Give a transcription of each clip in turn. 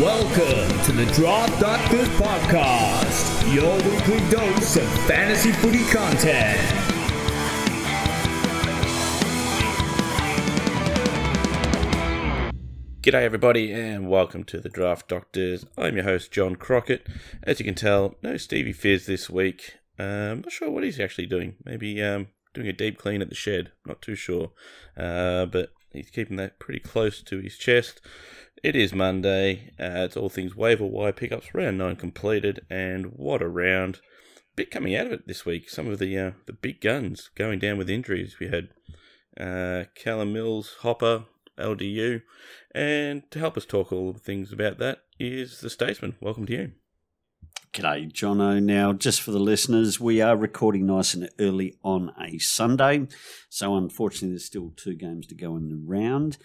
Welcome to the Draft Doctors Podcast, your weekly dose of fantasy footy content. G'day, everybody, and welcome to the Draft Doctors. I'm your host, John Crockett. As you can tell, no Stevie Fizz this week. Um, not sure what he's actually doing. Maybe um, doing a deep clean at the shed. Not too sure. Uh, but he's keeping that pretty close to his chest. It is Monday. Uh, it's all things waiver wire pickups, round nine completed, and what a round! Bit coming out of it this week. Some of the uh, the big guns going down with injuries. We had uh, Callum Mills, Hopper, LDU. And to help us talk all the things about that is the Statesman. Welcome to you. G'day, Jono. Now, just for the listeners, we are recording nice and early on a Sunday. So, unfortunately, there's still two games to go in the round.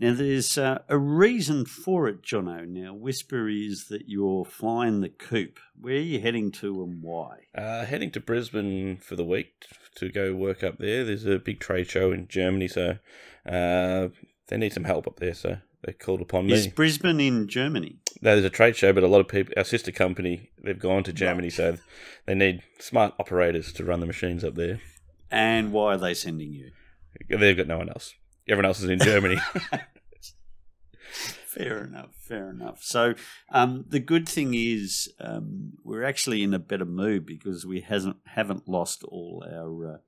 Now, there's uh, a reason for it, Jono. Now, whisper is that you're flying the coop. Where are you heading to and why? Uh, heading to Brisbane for the week to go work up there. There's a big trade show in Germany, so uh, they need some help up there. So they called upon me. Is Brisbane in Germany? No, there's a trade show, but a lot of people, our sister company, they've gone to Germany, so they need smart operators to run the machines up there. And why are they sending you? They've got no one else. Everyone else is in Germany. fair enough, fair enough. So um, the good thing is um, we're actually in a better mood because we hasn't haven't lost all our uh,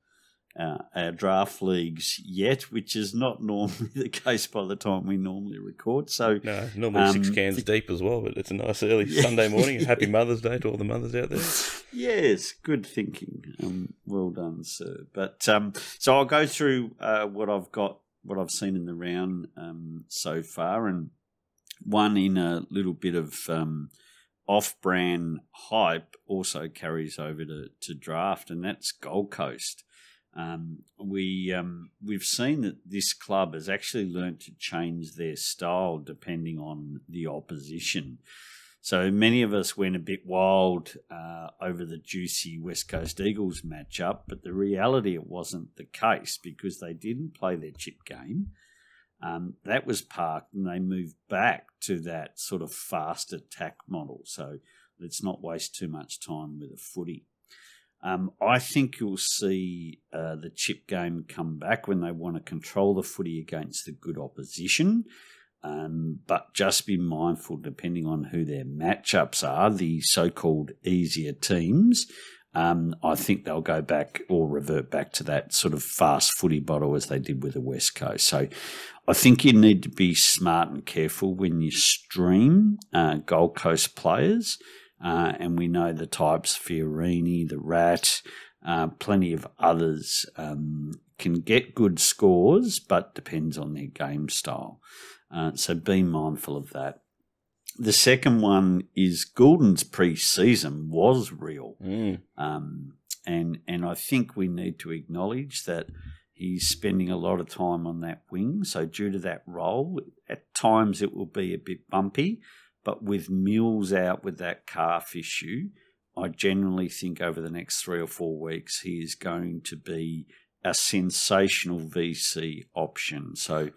uh, our draft leagues yet, which is not normally the case by the time we normally record. So no, normally um, six cans deep as well, but it's a nice early yeah. Sunday morning. Happy Mother's Day to all the mothers out there. Yes, good thinking. Um, well done, sir. But um, so I'll go through uh, what I've got, what I've seen in the round um, so far, and one in a little bit of um, off-brand hype also carries over to, to draft, and that's Gold Coast. Um, we um, we've seen that this club has actually learnt to change their style depending on the opposition. So many of us went a bit wild uh, over the juicy West Coast Eagles matchup, but the reality it wasn't the case because they didn't play their chip game. Um, that was parked, and they moved back to that sort of fast attack model. So let's not waste too much time with a footy. Um, I think you'll see uh, the chip game come back when they want to control the footy against the good opposition. Um, but just be mindful, depending on who their matchups are, the so called easier teams. Um, I think they'll go back or revert back to that sort of fast footy bottle as they did with the West Coast. So I think you need to be smart and careful when you stream uh, Gold Coast players. Uh, and we know the types Fiorini, the Rat, uh, plenty of others um, can get good scores, but depends on their game style. Uh, so be mindful of that. The second one is Gulden's pre-season was real, mm. um, and and I think we need to acknowledge that he's spending a lot of time on that wing. So due to that role, at times it will be a bit bumpy. But with Mills out with that calf issue, I generally think over the next three or four weeks he is going to be a sensational VC option. So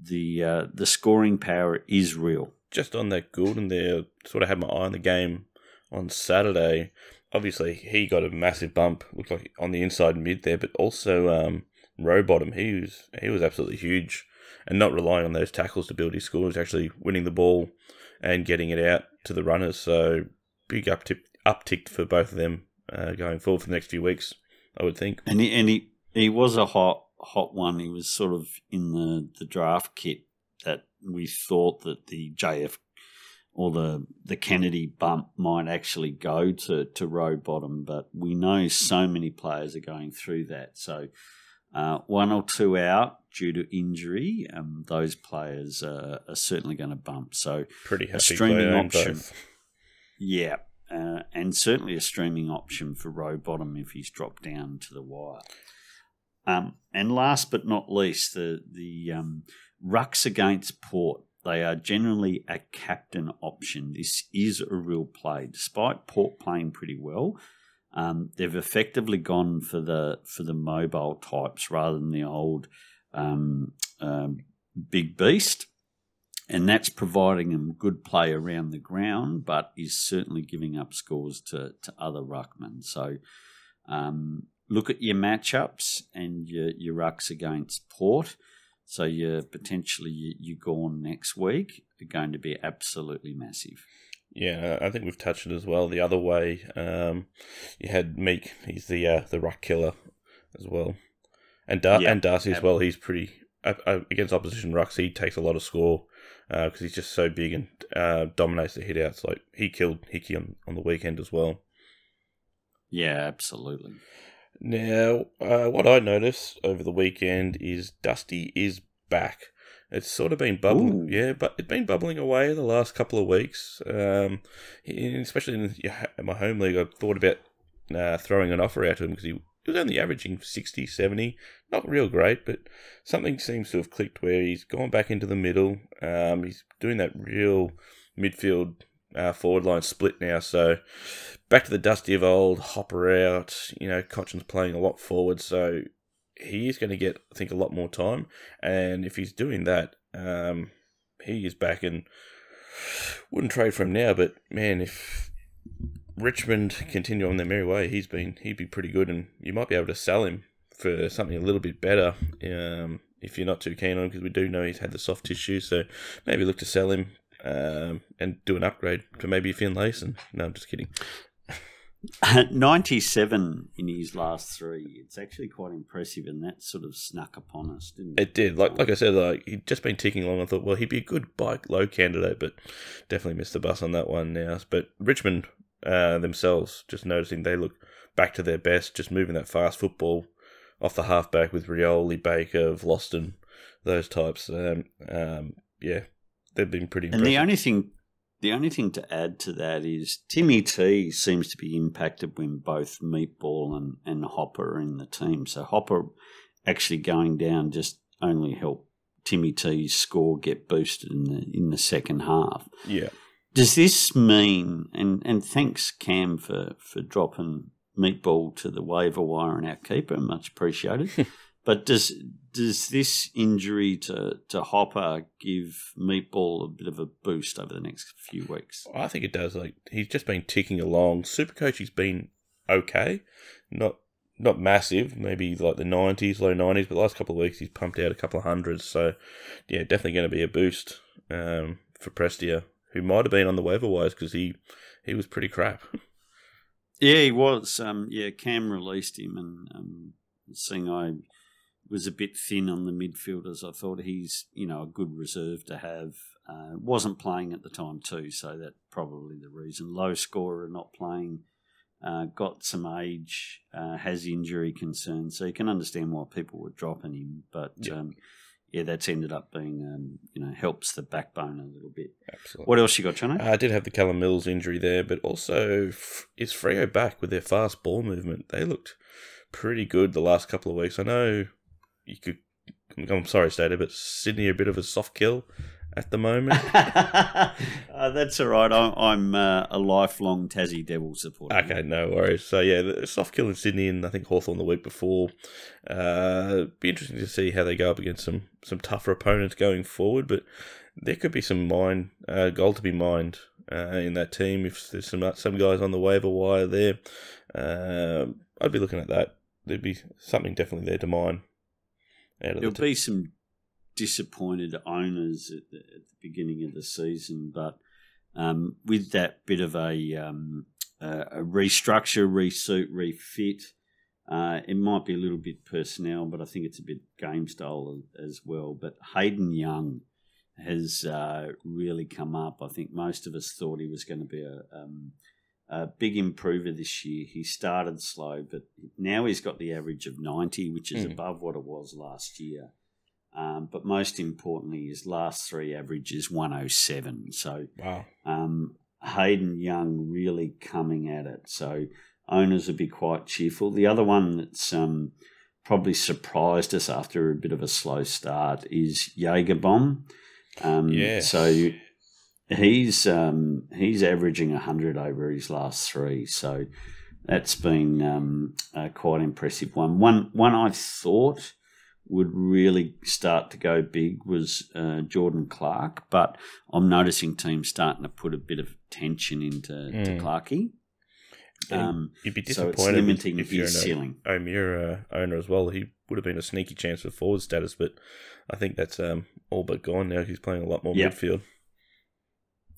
the uh, the scoring power is real. Just on that Gulden there, sort of had my eye on the game on Saturday. Obviously, he got a massive bump. Looked like on the inside mid there, but also um, Rowbottom. He was he was absolutely huge, and not relying on those tackles to build his score. Was actually winning the ball and getting it out to the runners. So big uptick, uptick for both of them uh, going forward for the next few weeks, I would think. And he, and he, he was a hot hot one. He was sort of in the, the draft kit that we thought that the JF or the the Kennedy bump might actually go to to Rowbottom, but we know so many players are going through that. So uh, one or two out due to injury, um, those players are certainly going to bump. So pretty happy a streaming option. Yeah, uh, and certainly a streaming option for Rowbottom if he's dropped down to the wire. Um, and last but not least, the the um, rucks against Port. They are generally a captain option. This is a real play, despite Port playing pretty well. Um, they've effectively gone for the for the mobile types rather than the old um, um, big beast. and that's providing him good play around the ground, but is certainly giving up scores to, to other ruckmen. So um, look at your matchups and your, your rucks against Port. So you're potentially you, you gone next week are going to be absolutely massive. Yeah, I think we've touched it as well. The other way, um, you had Meek. He's the uh, the ruck killer as well, and Dar- yeah, and Darcy as well. He's pretty uh, uh, against opposition rucks. He takes a lot of score because uh, he's just so big and uh, dominates the hitouts. Like he killed Hickey on, on the weekend as well. Yeah, absolutely. Now, uh, what I noticed over the weekend is Dusty is back. It's sort of been bubbling, Ooh. yeah, but it's been bubbling away the last couple of weeks. Um, especially in my home league, I thought about uh, throwing an offer out to him because he he was only averaging 60, 70. Not real great, but something seems to have clicked where he's gone back into the middle. Um, he's doing that real midfield uh, forward line split now. So back to the dusty of old, Hopper out. You know, Cotchin's playing a lot forward, so he is going to get, I think, a lot more time. And if he's doing that, um, he is back and wouldn't trade for him now. But man, if Richmond continue on their merry way, he's been he'd be pretty good, and you might be able to sell him for something a little bit better. Um, if you're not too keen on him, because we do know he's had the soft tissue, so maybe look to sell him um, and do an upgrade to maybe Finlayson. No, I'm just kidding. 97 in his last three. It's actually quite impressive, and that sort of snuck upon us, didn't it? It did. Like like I said, like he'd just been ticking along. I thought, well, he'd be a good bike low candidate, but definitely missed the bus on that one now. But Richmond uh, themselves, just noticing they look back to their best, just moving that fast football off the halfback with Rioli, Baker, Vlastuin, those types. Um, um, yeah, they've been pretty. And the only thing, the only thing to add to that is Timmy T seems to be impacted when both Meatball and, and Hopper are in the team. So Hopper actually going down just only helped Timmy T's score get boosted in the in the second half. Yeah. Does this mean and, and thanks Cam for, for dropping meatball to the waiver wire and our keeper, much appreciated. but does does this injury to, to Hopper give Meatball a bit of a boost over the next few weeks? I think it does. Like he's just been ticking along. Supercoach has been okay, not not massive, maybe like the nineties, low nineties, but the last couple of weeks he's pumped out a couple of hundreds. So yeah, definitely going to be a boost um, for Prestia who might have been on the waiver wise because he he was pretty crap. Yeah, he was. Um, yeah, Cam released him, and um, seeing I was a bit thin on the midfielders, I thought he's you know a good reserve to have. Uh, wasn't playing at the time too, so that probably the reason. Low scorer, not playing. Uh, got some age, uh, has injury concerns, so you can understand why people were dropping him. But yeah. um, yeah, that's ended up being, um, you know, helps the backbone a little bit. Absolutely. What else you got, Jono? Uh, I did have the Callum Mills injury there, but also is Freo back with their fast ball movement. They looked pretty good the last couple of weeks. I know you could. I'm sorry, Stater, but Sydney a bit of a soft kill at the moment. uh, that's all right. I'm, I'm uh, a lifelong Tassie Devil supporter. Okay, no worries. So yeah, the soft kill in Sydney and I think Hawthorn the week before. Uh, be interesting to see how they go up against some some tougher opponents going forward. But there could be some mine uh, gold to be mined uh, in that team if there's some some guys on the waiver wire there. Uh, I'd be looking at that. There'd be something definitely there to mine. There'll the be some disappointed owners at the, at the beginning of the season, but um, with that bit of a, um, a restructure, resuit, refit, uh, it might be a little bit personnel, but I think it's a bit game style as well. But Hayden Young has uh, really come up. I think most of us thought he was going to be a, um, a big improver this year. He started slow, but now he's got the average of 90, which is mm. above what it was last year. Um, but most importantly, his last three averages 107. So wow. um, Hayden Young really coming at it. So owners would be quite cheerful. The other one that's um, probably surprised us after a bit of a slow start is Jaeger Bomb. Um, yeah. So he's um, he's averaging 100 over his last three. So that's been um, a quite impressive one. One one I thought would really start to go big was uh, Jordan Clark, but I'm noticing teams starting to put a bit of tension into to Mm. Clarkey. Um, You'd be so it's disappointed limiting if you're his an ceiling. O'Meara owner as well. He would have been a sneaky chance for forward status, but I think that's um, all but gone now. He's playing a lot more Yeah. midfield.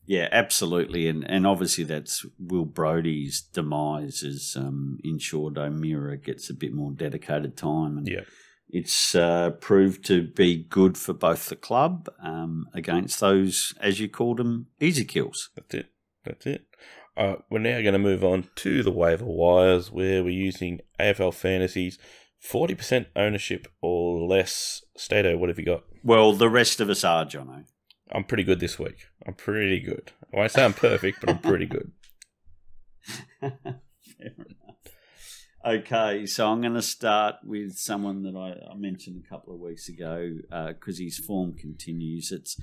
Yeah, absolutely, and and obviously that's Will Brodie's demise as um, ensured O'Meara gets a bit more dedicated time, and Yeah. it's uh, proved to be good for both the club um, against those, as you called them, easy kills. That's it. That's it. Uh, we're now going to move on to the waiver wires where we're using AFL Fantasies 40% ownership or less. Stato, what have you got? Well, the rest of us are, Jono. I'm pretty good this week. I'm pretty good. I won't say I'm perfect, but I'm pretty good. Fair enough. Okay, so I'm going to start with someone that I, I mentioned a couple of weeks ago because his form continues. It's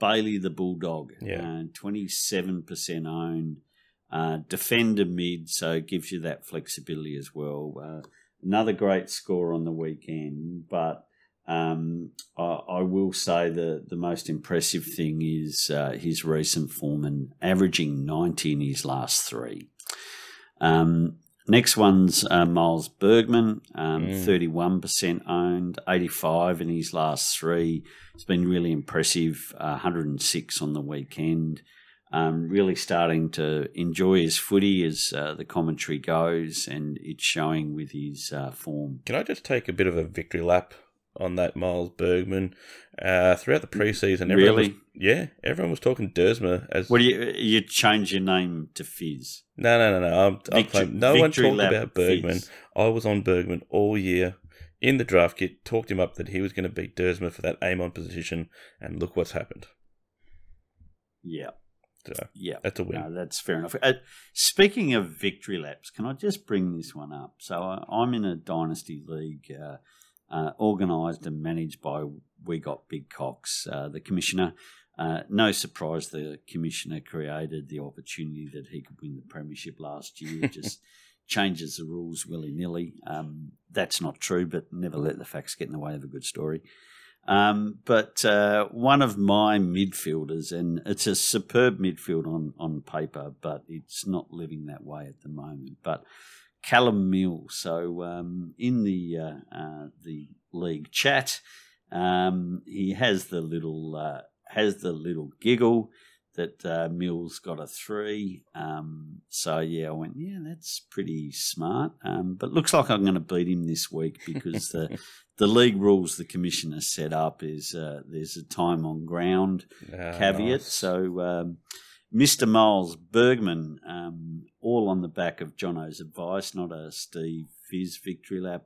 Bailey the Bulldog, Yeah. uh, 27% owned, uh, defender mid, so it gives you that flexibility as well. Uh, another great score on the weekend, but um, I, I will say the, the most impressive thing is uh, his recent form and averaging 90 in his last three. Um, next one's uh, Miles Bergman, um, Mm. 31% owned, 85 in his last three. It's been really impressive, uh, 106 on the weekend. Um, really starting to enjoy his footy as uh, the commentary goes, and it's showing with his uh, form. Can I just take a bit of a victory lap on that Miles Bergman? Uh, throughout the preseason, everyone Really? was, yeah, everyone was talking Duursma as What do you you change your name to Fizz? no, no, no, no. I'm, I'm no one talked about Bergman. Fizz. I was on Bergman all year in the draft kit. Talked him up that he was going to beat Duursma for that aim on position, and look what's happened. Yeah, So yeah. that's a win. No, that's fair enough. Uh, speaking of victory laps, can I just bring this one up? So I, I'm in a dynasty league uh, uh, organised and managed by We Got Big Cocks, uh, the commissioner. Uh, no surprise, the commissioner created the opportunity that he could win the premiership last year. Just changes the rules willy nilly. Um, that's not true, but never let the facts get in the way of a good story. Um, but uh, one of my midfielders, and it's a superb midfield on, on paper, but it's not living that way at the moment. But Callum Mill. so um, in the uh, uh, the league chat, um, he has the little uh, has the little giggle that uh, Mills got a three. Um, so yeah, I went, yeah, that's pretty smart. Um, but looks like I'm going to beat him this week because the the league rules the commissioner set up is uh, there's a time on ground Ah, caveat. nice. So um, Mr. Miles Bergman, um, all on the back of Jono's advice, not a Steve Fizz victory lap.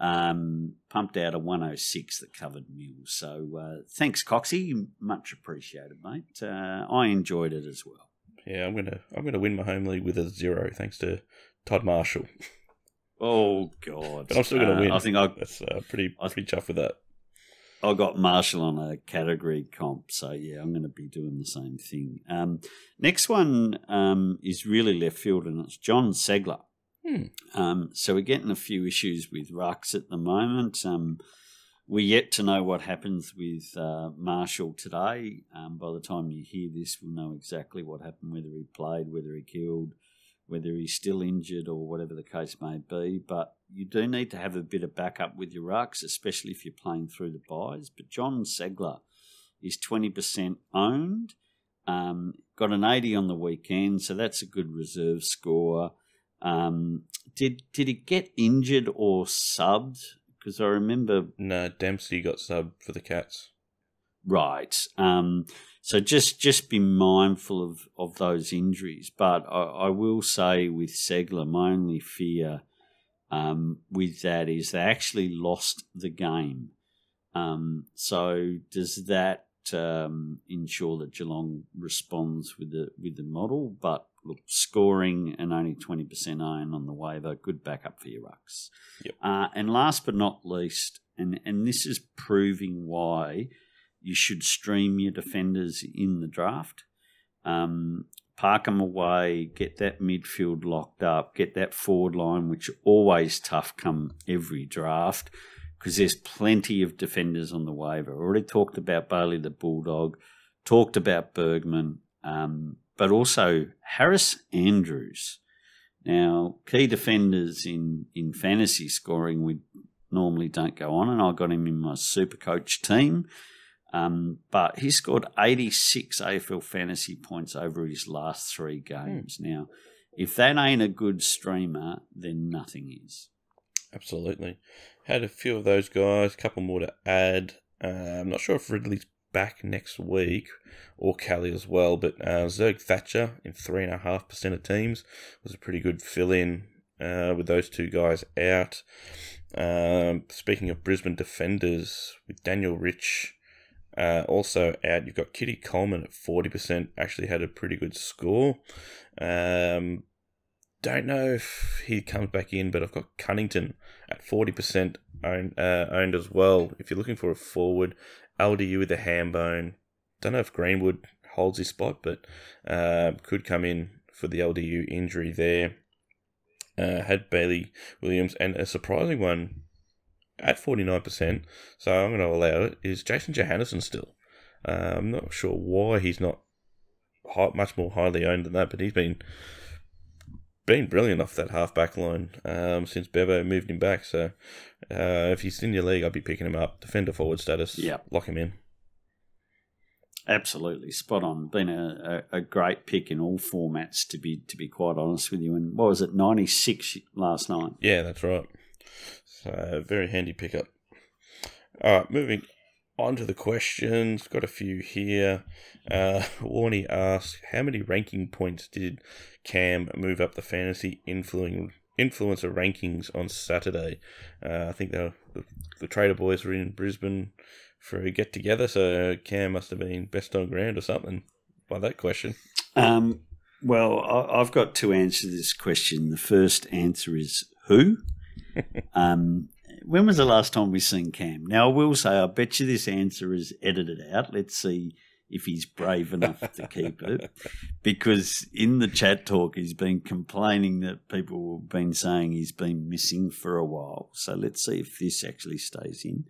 Um, pumped out a 106 that covered Mills. So uh, thanks, Coxie. Much appreciated, mate. Uh, I enjoyed it as well. Yeah, I'm gonna I'm gonna win my home league with a zero thanks to Todd Marshall. Oh God! But I'm still gonna Uh, win. I think I That's uh, pretty I- pretty chuffed with that. I got Marshall on a category comp, so yeah, I'm going to be doing the same thing. Um, next one um, is really left field, and it's Jon Ceglar. Hmm. Um, so we're getting a few issues with rucks at the moment. Um, we're yet to know what happens with uh, Marshall today. Um, by the time you hear this, we'll know exactly what happened, whether he played, whether he killed, whether he's still injured, or whatever the case may be. But you do need to have a bit of backup with your rucks, especially if you're playing through the buys. But Jon Ceglar is 20% owned. Um, got an 80 on the weekend, so that's a good reserve score. Um, did did he get injured or subbed? Because I remember No, Dempsey got subbed for the Cats. Right. Um, so just just be mindful of, of those injuries. But I, I will say with Ceglar, my only fear um, with that is they actually lost the game. Um, so does that um, ensure that Geelong responds with the with the model? But look, scoring and only twenty percent iron on the waiver, good backup for your rucks. Yep. Uh, and last but not least, and and this is proving why you should stream your defenders in the draft. Um, park them away, get that midfield locked up, get that forward line, which always tough come every draft, because there's plenty of defenders on the waiver. Already talked about Bailey the Bulldog, talked about Bergman, um, but also Harris Andrews. Now, key defenders in, in fantasy scoring we normally don't go on, and I got him in my super coach team. Um, but he scored 86 AFL fantasy points over his last three games. Mm. Now, if that ain't a good streamer, then nothing is. Absolutely. Had a few of those guys, a couple more to add. Uh, I'm not sure if Ridley's back next week or Kelly as well, but uh, Zerg Thatcher in 3.5% of teams was a pretty good fill in uh, with those two guys out. Um, speaking of Brisbane defenders, with Daniel Rich uh, also out, you've got Kitty Coleman at 40%, actually had a pretty good score. Um, don't know if he comes back in, but I've got Cunnington at 40% owned, uh, owned as well. If you're looking for a forward, LDU with a ham bone. Don't know if Greenwood holds his spot, but uh, could come in for the LDU injury there. Uh, had Bailey Williams, and a surprising one at 49%, so I'm going to allow it, is Jason Johannisen still. Uh, I'm not sure why he's not high, much more highly owned than that, but he's been been brilliant off that half back line um, since Bevo moved him back. So uh, if he's in your league, I'd be picking him up. Defender forward status, yeah, lock him in. Absolutely spot on. Been a, a, a, great pick in all formats to be to be quite honest with you. And what was it, ninety six last night? Yeah, that's right. So very handy pickup. All right, moving on to the questions. Got a few here. Uh, Warney asks, how many ranking points did Cam move up the fantasy influencer rankings on Saturday? Uh, I think the, the, Trader Boys were in Brisbane for a get together, so Cam must have been best on ground or something by that question. Um, well, I, have got to answer this question. The first answer is who? um, when was the last time we seen Cam? Now, I will say, I bet you this answer is edited out. Let's see if he's brave enough to keep it. Because in the chat talk, he's been complaining that people have been saying he's been missing for a while. So let's see if this actually stays in.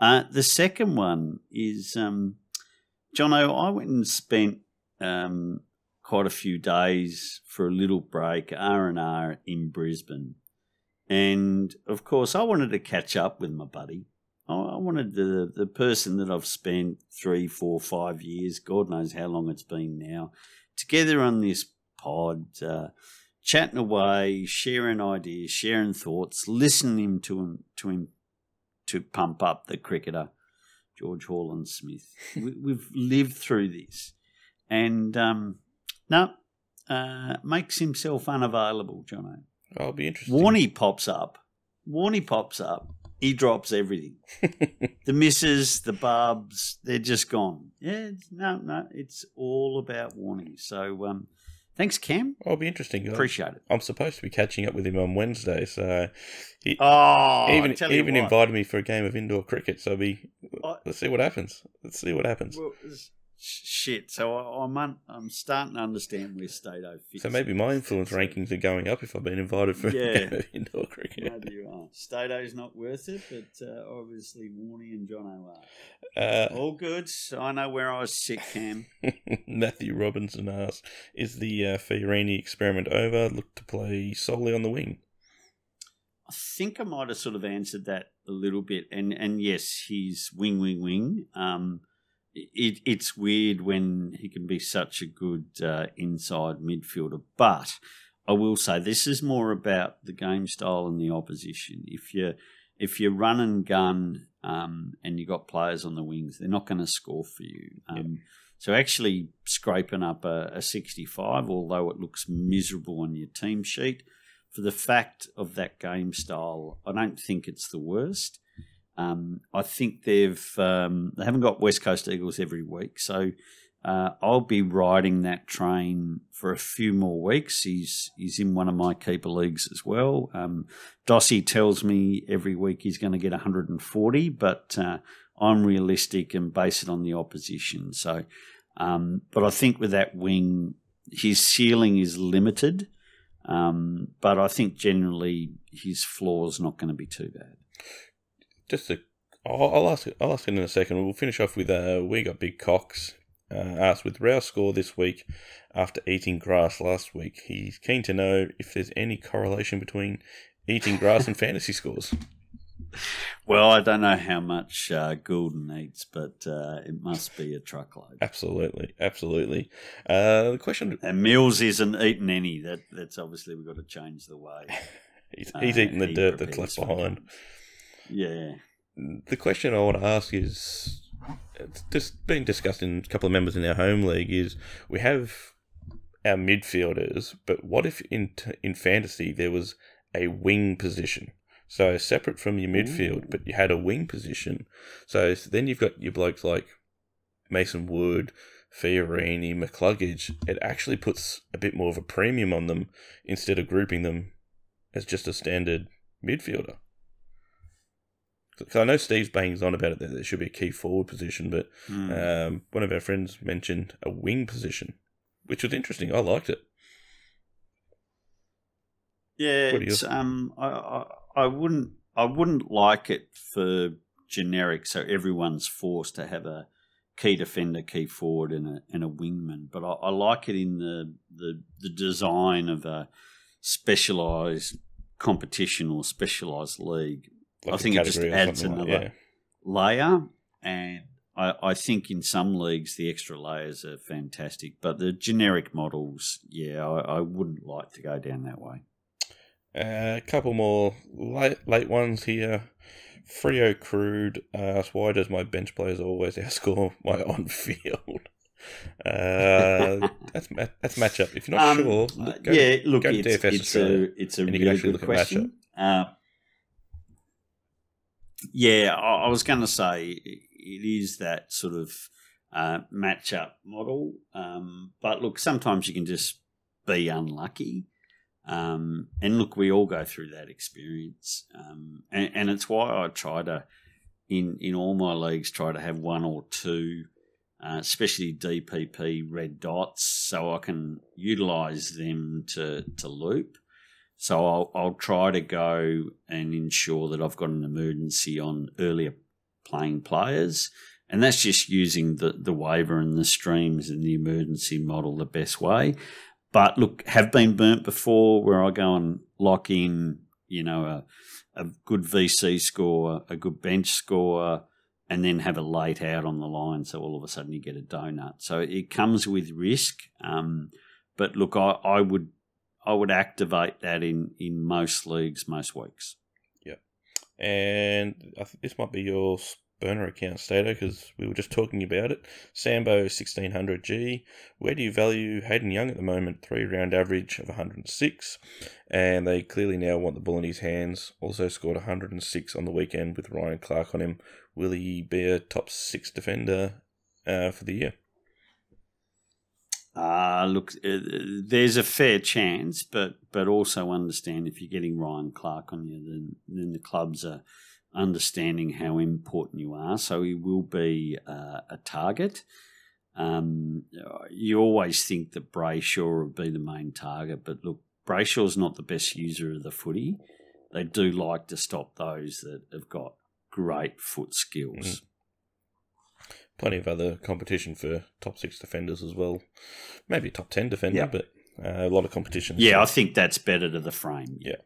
Uh, the second one is um, Jono. I went and spent um, quite a few days for a little break R and R in Brisbane, and of course I wanted to catch up with my buddy. I wanted the the person that I've spent three, four, five years, God knows how long it's been now, together on this pod, uh, chatting away, sharing ideas, sharing thoughts, listening to him to him to pump up the cricketer, George Holland Smith. we, have lived through this. And um, no, uh, makes himself unavailable, Jono. I'll be interested. Warney pops up. Warney pops up. He drops everything. the misses, the bubs, they're just gone. Yeah, no, no, it's all about Warney. So um, Thanks, Cam. I'll be interesting. Appreciate it. I'm supposed to be catching up with him on Wednesday, so he oh, even even invited me for a game of indoor cricket. So be let's see what happens. Let's see what happens. Well, shit. So I'm un- I'm starting to understand where Stato fits. So maybe my influence rankings are going up if I've been invited for yeah, indoor cricket. Maybe you are. Stato's not worth it, but uh, obviously Warney and John are. Uh, All good. I know where I was sick, Cam. Matthew Robinson asks, "Is the uh, Fiorini experiment over? Look to play solely on the wing." I think I might have sort of answered that a little bit, and and yes, he's wing, wing, wing. Um, it, it's weird when he can be such a good uh, inside midfielder. But I will say this is more about the game style and the opposition. If you if you run and gun um, and you got players on the wings, they're not going to score for you. Um, So actually scraping up a, a 65, although it looks miserable on your team sheet, for the fact of that game style, I don't think it's the worst. Um, I think they've um, they haven't got West Coast Eagles every week, so uh, I'll be riding that train for a few more weeks. He's he's in one of my keeper leagues as well. Um, Dossie tells me every week he's going to get 140, but uh, I'm realistic and base it on the opposition. So, um, but I think with that wing, his ceiling is limited. Um, but I think generally his floor is not going to be too bad just a, I'll, I'll ask I'll ask it in a second. We'll finish off with uh, we got big cocks. Uh, asked with Rouse score this week after eating grass last week. He's keen to know if there's any correlation between eating grass and fantasy scores. Well, I don't know how much uh, Gulden eats, but uh, it must be a truckload. Absolutely, absolutely. Uh, the question, And Mills isn't eating any. That that's obviously we've got to change the way. he's, he's uh, eating the he dirt that's left behind. Yeah. Mm, the question I want to ask is, it's just been discussed in a couple of members in our home league. Is we have our midfielders, but what if in in fantasy there was a wing position? So separate from your midfield, but you had a wing position. So then you've got your blokes like Mason Wood, Fiorini, McCluggage. It actually puts a bit more of a premium on them instead of grouping them as just a standard midfielder. Because I know Steve's banging on about it that there should be a key forward position, but Hmm. um, one of our friends mentioned a wing position, which was interesting. I liked it. Yeah, it's, um, I, I, I wouldn't, I wouldn't like it for generic, so everyone's forced to have a key defender, key forward, and a and a wingman. But I, I like it in the, the the design of a specialised competition or specialised league Like I think it just adds something like- another- layer, and I, I think in some leagues the extra layers are fantastic. But the generic models, yeah, I, I wouldn't like to go down that way. A couple more late late ones here. Frio Crude asks, why does my bench players always outscore my on field? Uh, that's that's matchup. If you're not Um, sure, uh, go- yeah, look, go it's, DFS it's a it's a and you can really good question. Uh, yeah, I, I was going to say it is that sort of uh, matchup model, um, but look, sometimes you can just be unlucky. Um, and look, we all go through that experience, um, and, and it's why I try to, in in all my leagues, try to have one or two uh, especially DPP red dots, so I can utilize them to, to loop. So I'll, I'll try to go and ensure that I've got an emergency on earlier playing players. And that's just using the, the waiver and the streams and the emergency model the best way. But look, have been burnt before where I go and lock in, you know, a, a good VC score, a good bench score, and then have a late out on the line. So all of a sudden you get a donut. So it comes with risk. Um, but look, I, I would I would activate that in, in most leagues most weeks. And I think this might be your burner account, Stato, because we were just talking about it. Sambo 1600G. Where do you value Hayden Young at the moment? Three round average of 106. And they clearly now want the ball in his hands. Also scored 106 on the weekend with Ryan Clark on him. Will he be a top six defender uh, for the year? Uh, look, uh, there's a fair chance, but but also understand if you're getting Ryan Clark on you, then then the clubs are understanding how important you are. So he will be uh, a target. Um, you always think that Brayshaw would be the main target, but look, Brayshaw's not the best user of the footy. They do like to stop those that have got great foot skills. Mm. Plenty of other competition for top six defenders as well. Maybe top 10 defender, Yeah. but uh, a lot of competition. Yeah, I think that's better to the frame. Yeah.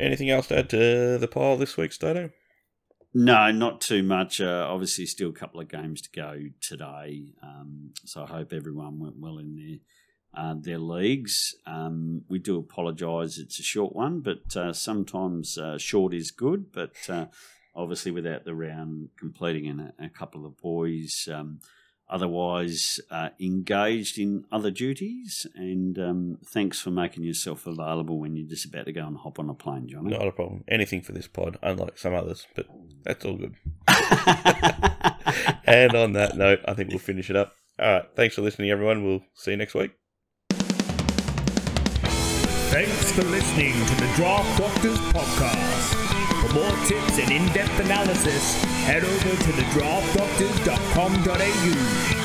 Anything else to add to the pile this week, Stato? No, not too much. Uh, obviously, still a couple of games to go today. Um, so I hope everyone went well in their uh, their leagues. Um, we do apologise; it's a short one, but uh, sometimes uh, short is good. But uh, obviously, without the round completing and a, a couple of boys. Um, Otherwise, uh, engaged in other duties, and um, thanks for making yourself available when you're just about to go and hop on a plane, Johnny. Not a problem. Anything for this pod, unlike some others, but that's all good. and on that note, I think we'll finish it up. All right. Thanks for listening, everyone. We'll see you next week. Thanks for listening to the Draft Doctors podcast. For more tips and in-depth analysis, head over to thedraftdoctors.com.au.